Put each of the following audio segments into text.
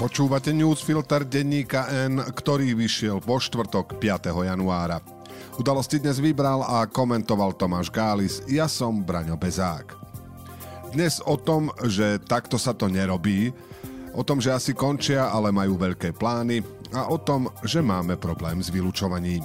Počúvate newsfilter denníka N, ktorý vyšiel vo štvrtok 5. januára. Udalosti dnes vybral a komentoval Tomáš Gális, ja som Braňo Bezák. Dnes o tom, že takto sa to nerobí, o tom, že asi končia, ale majú veľké plány a o tom, že máme problém s vylúčovaním.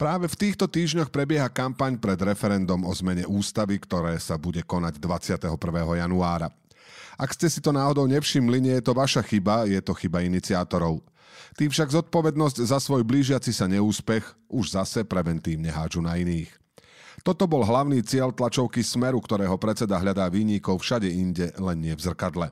Práve v týchto týždňoch prebieha kampaň pred referendum o zmene ústavy, ktoré sa bude konať 21. januára. Ak ste si to náhodou nevšimli, nie je to vaša chyba, je to chyba iniciátorov. Tým však zodpovednosť za svoj blížiaci sa neúspech už zase preventívne hádžu na iných. Toto bol hlavný cieľ tlačovky Smeru, ktorého predseda hľadá výnikov všade inde, len nie v zrkadle.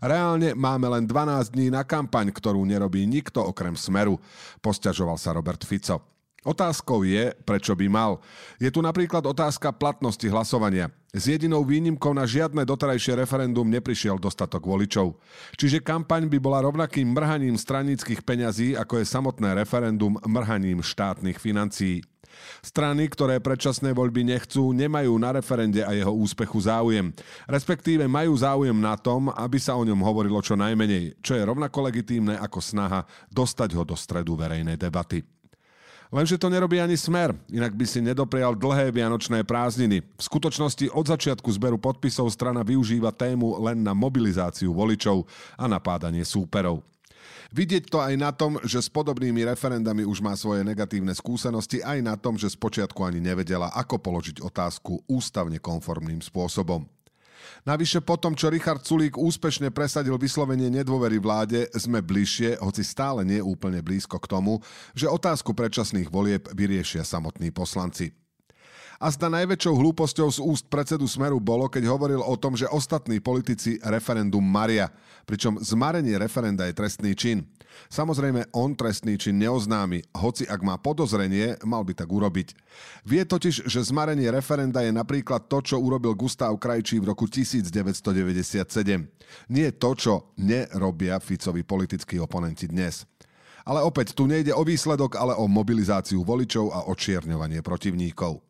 Reálne máme len 12 dní na kampaň, ktorú nerobí nikto okrem Smeru, posťažoval sa Robert Fico. Otázkou je, prečo by mal. Je tu napríklad otázka platnosti hlasovania. S jedinou výnimkou na žiadne doterajšie referendum neprišiel dostatok voličov. Čiže kampaň by bola rovnakým mrhaním stranických peňazí, ako je samotné referendum mrhaním štátnych financií. Strany, ktoré predčasné voľby nechcú, nemajú na referende a jeho úspechu záujem. Respektíve majú záujem na tom, aby sa o ňom hovorilo čo najmenej, čo je rovnako legitímne ako snaha dostať ho do stredu verejnej debaty. Lenže to nerobí ani smer, inak by si nedoprial dlhé vianočné prázdniny. V skutočnosti od začiatku zberu podpisov strana využíva tému len na mobilizáciu voličov a napádanie súperov. Vidieť to aj na tom, že s podobnými referendami už má svoje negatívne skúsenosti, aj na tom, že spočiatku ani nevedela, ako položiť otázku ústavne konformným spôsobom. Navyše po tom, čo Richard Sulík úspešne presadil vyslovenie nedôvery vláde, sme bližšie, hoci stále nie úplne blízko k tomu, že otázku predčasných volieb vyriešia samotní poslanci. A zda najväčšou hlúposťou z úst predsedu Smeru bolo, keď hovoril o tom, že ostatní politici referendum maria, pričom zmarenie referenda je trestný čin. Samozrejme, on trestný čin neoznámi, hoci ak má podozrenie, mal by tak urobiť. Vie totiž, že zmarenie referenda je napríklad to, čo urobil Gustav Krajčí v roku 1997. Nie to, čo nerobia Ficovi politickí oponenti dnes. Ale opäť, tu nejde o výsledok, ale o mobilizáciu voličov a očierňovanie protivníkov.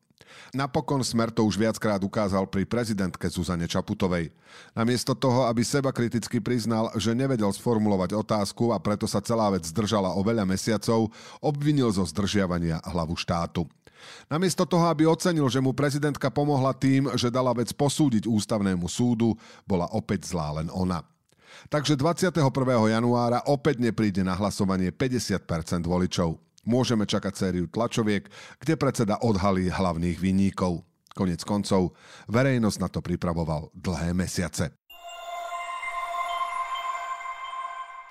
Napokon Smer to už viackrát ukázal pri prezidentke Zuzane Čaputovej. Namiesto toho, aby seba kriticky priznal, že nevedel sformulovať otázku a preto sa celá vec zdržala o veľa mesiacov, obvinil zo zdržiavania hlavu štátu. Namiesto toho, aby ocenil, že mu prezidentka pomohla tým, že dala vec posúdiť ústavnému súdu, bola opäť zlá len ona. Takže 21. januára opäť nepríde na hlasovanie 50% voličov. Môžeme čakať sériu tlačoviek, kde predseda odhalí hlavných vinníkov. Konec koncov, verejnosť na to pripravoval dlhé mesiace.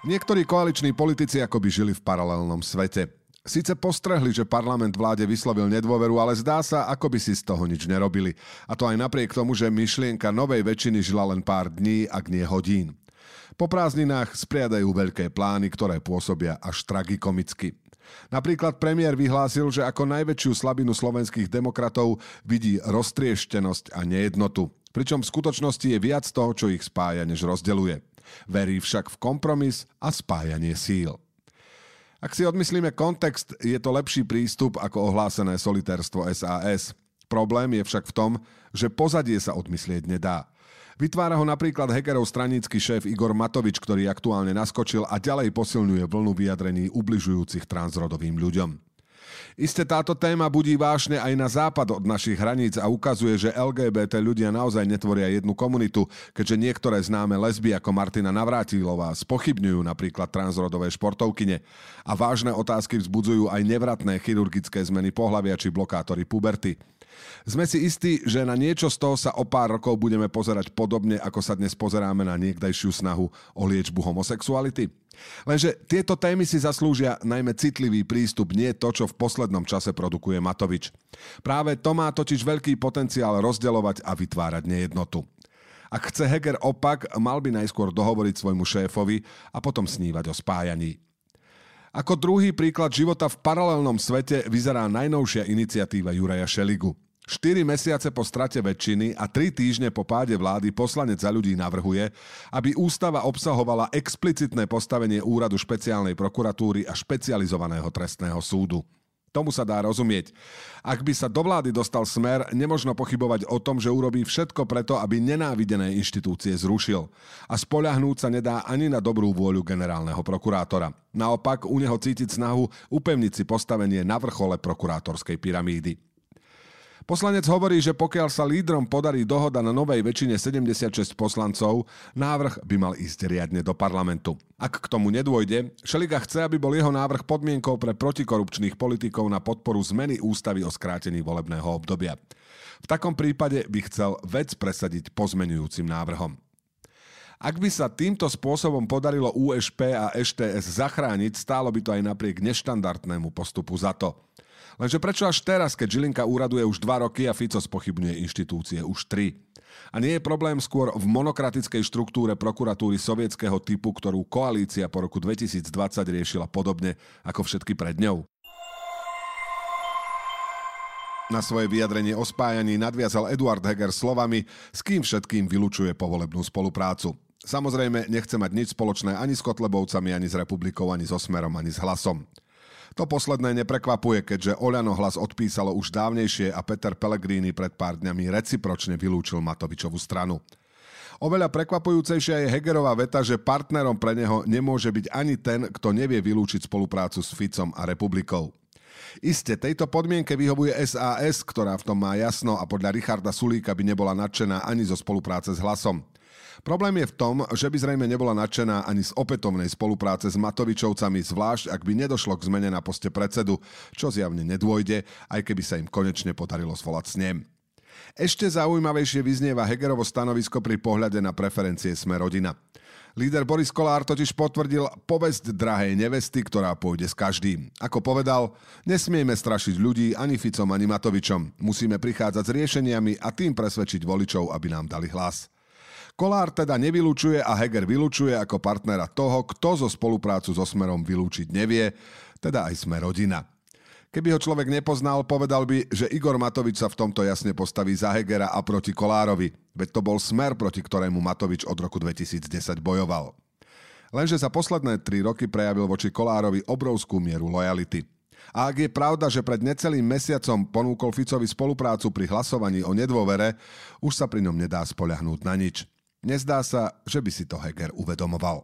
Niektorí koaliční politici akoby žili v paralelnom svete. Sice postrehli, že parlament vláde vyslovil nedôveru, ale zdá sa, ako by si z toho nič nerobili. A to aj napriek tomu, že myšlienka novej väčšiny žila len pár dní, ak nie hodín. Po prázdninách spriadajú veľké plány, ktoré pôsobia až tragikomicky. Napríklad premiér vyhlásil, že ako najväčšiu slabinu slovenských demokratov vidí roztrieštenosť a nejednotu. Pričom v skutočnosti je viac toho, čo ich spája, než rozdeluje. Verí však v kompromis a spájanie síl. Ak si odmyslíme kontext, je to lepší prístup ako ohlásené solitérstvo SAS. Problém je však v tom, že pozadie sa odmyslieť nedá. Vytvára ho napríklad hackerov stranícky šéf Igor Matovič, ktorý aktuálne naskočil a ďalej posilňuje vlnu vyjadrení ubližujúcich transrodovým ľuďom. Isté táto téma budí vášne aj na západ od našich hraníc a ukazuje, že LGBT ľudia naozaj netvoria jednu komunitu, keďže niektoré známe lesby ako Martina Navrátilová spochybňujú napríklad transrodové športovkyne a vážne otázky vzbudzujú aj nevratné chirurgické zmeny pohlavia či blokátory puberty. Sme si istí, že na niečo z toho sa o pár rokov budeme pozerať podobne, ako sa dnes pozeráme na niekdajšiu snahu o liečbu homosexuality? Lenže tieto témy si zaslúžia najmä citlivý prístup, nie to, čo v poslednom čase produkuje Matovič. Práve to má totiž veľký potenciál rozdeľovať a vytvárať nejednotu. Ak chce Heger opak, mal by najskôr dohovoriť svojmu šéfovi a potom snívať o spájaní. Ako druhý príklad života v paralelnom svete vyzerá najnovšia iniciatíva Juraja Šeligu. 4 mesiace po strate väčšiny a 3 týždne po páde vlády poslanec za ľudí navrhuje, aby ústava obsahovala explicitné postavenie úradu špeciálnej prokuratúry a špecializovaného trestného súdu. Tomu sa dá rozumieť. Ak by sa do vlády dostal smer, nemožno pochybovať o tom, že urobí všetko preto, aby nenávidené inštitúcie zrušil. A spoľahnúť sa nedá ani na dobrú vôľu generálneho prokurátora. Naopak, u neho cítiť snahu upevniť si postavenie na vrchole prokurátorskej pyramídy. Poslanec hovorí, že pokiaľ sa lídrom podarí dohoda na novej väčšine 76 poslancov, návrh by mal ísť riadne do parlamentu. Ak k tomu nedôjde, Šeliga chce, aby bol jeho návrh podmienkou pre protikorupčných politikov na podporu zmeny ústavy o skrátení volebného obdobia. V takom prípade by chcel vec presadiť pozmenujúcim návrhom. Ak by sa týmto spôsobom podarilo USP a STS zachrániť, stálo by to aj napriek neštandardnému postupu za to. Lenže prečo až teraz, keď Žilinka úraduje už dva roky a Fico spochybňuje inštitúcie už tri? A nie je problém skôr v monokratickej štruktúre prokuratúry sovietského typu, ktorú koalícia po roku 2020 riešila podobne ako všetky pred ňou? Na svoje vyjadrenie o spájaní nadviazal Eduard Heger slovami, s kým všetkým vylučuje povolebnú spoluprácu. Samozrejme, nechce mať nič spoločné ani s Kotlebovcami, ani s Republikou, ani so Smerom, ani s Hlasom. To posledné neprekvapuje, keďže Oľano hlas odpísalo už dávnejšie a Peter Pellegrini pred pár dňami recipročne vylúčil Matovičovú stranu. Oveľa prekvapujúcejšia je Hegerová veta, že partnerom pre neho nemôže byť ani ten, kto nevie vylúčiť spoluprácu s Ficom a republikou. Isté, tejto podmienke vyhovuje SAS, ktorá v tom má jasno a podľa Richarda Sulíka by nebola nadšená ani zo spolupráce s hlasom. Problém je v tom, že by zrejme nebola nadšená ani z opätovnej spolupráce s Matovičovcami, zvlášť ak by nedošlo k zmene na poste predsedu, čo zjavne nedôjde, aj keby sa im konečne podarilo svolať snem. Ešte zaujímavejšie vyznieva Hegerovo stanovisko pri pohľade na preferencie Sme rodina. Líder Boris Kolár totiž potvrdil povesť drahej nevesty, ktorá pôjde s každým. Ako povedal, nesmieme strašiť ľudí ani Ficom, ani Matovičom. Musíme prichádzať s riešeniami a tým presvedčiť voličov, aby nám dali hlas. Kolár teda nevylučuje a Heger vylučuje ako partnera toho, kto zo spoluprácu so Smerom vylúčiť nevie, teda aj Smer rodina. Keby ho človek nepoznal, povedal by, že Igor Matovič sa v tomto jasne postaví za Hegera a proti Kolárovi, veď to bol smer, proti ktorému Matovič od roku 2010 bojoval. Lenže za posledné tri roky prejavil voči Kolárovi obrovskú mieru lojality. A ak je pravda, že pred necelým mesiacom ponúkol Ficovi spoluprácu pri hlasovaní o nedôvere, už sa pri ňom nedá spoľahnúť na nič. Nezdá sa, že by si to Heger uvedomoval.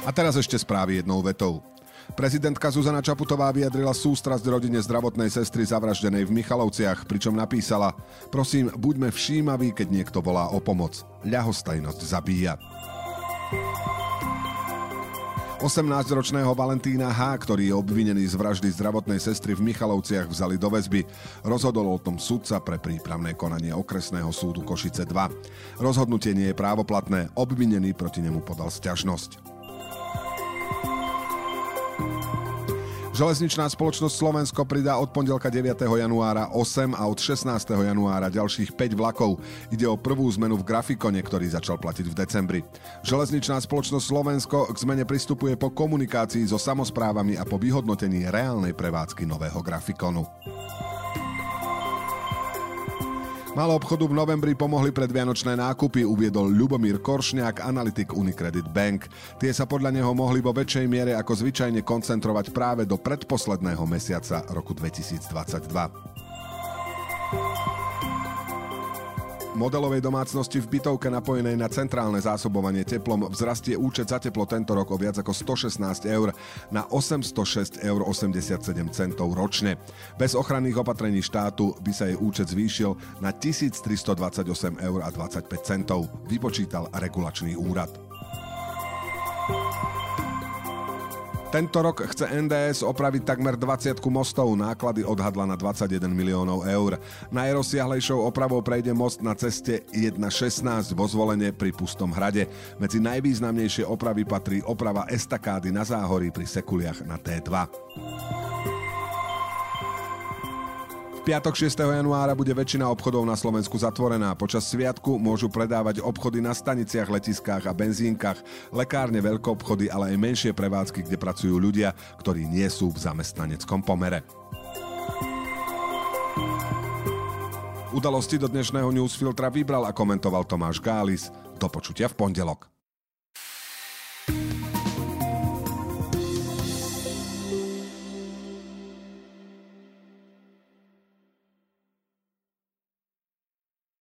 A teraz ešte správy jednou vetou. Prezidentka Zuzana Čaputová vyjadrila sústrasť rodine zdravotnej sestry zavraždenej v Michalovciach, pričom napísala Prosím, buďme všímaví, keď niekto volá o pomoc. Ľahostajnosť zabíja. 18-ročného Valentína H., ktorý je obvinený z vraždy zdravotnej sestry v Michalovciach, vzali do väzby. Rozhodol o tom sudca pre prípravné konanie okresného súdu Košice 2. Rozhodnutie nie je právoplatné, obvinený proti nemu podal sťažnosť. Železničná spoločnosť Slovensko pridá od pondelka 9. januára 8 a od 16. januára ďalších 5 vlakov. Ide o prvú zmenu v grafikone, ktorý začal platiť v decembri. Železničná spoločnosť Slovensko k zmene pristupuje po komunikácii so samozprávami a po vyhodnotení reálnej prevádzky nového grafikonu. Malo obchodu v novembri pomohli predvianočné nákupy, uviedol Ľubomír Koršňák, analytik Unicredit Bank. Tie sa podľa neho mohli vo väčšej miere ako zvyčajne koncentrovať práve do predposledného mesiaca roku 2022. modelovej domácnosti v bytovke napojenej na centrálne zásobovanie teplom vzrastie účet za teplo tento rok o viac ako 116 eur na 806,87 eur centov ročne. Bez ochranných opatrení štátu by sa jej účet zvýšil na 1328,25 eur vypočítal regulačný úrad. Tento rok chce NDS opraviť takmer 20 mostov, náklady odhadla na 21 miliónov eur. Najrozsiahlejšou opravou prejde most na ceste 1.16 vo zvolenie pri Pustom hrade. Medzi najvýznamnejšie opravy patrí oprava estakády na záhorí pri Sekuliach na T2 piatok 6. januára bude väčšina obchodov na Slovensku zatvorená. Počas sviatku môžu predávať obchody na staniciach, letiskách a benzínkach, lekárne, veľkoobchody, ale aj menšie prevádzky, kde pracujú ľudia, ktorí nie sú v zamestnaneckom pomere. Udalosti do dnešného newsfiltra vybral a komentoval Tomáš Gális. Do počutia v pondelok.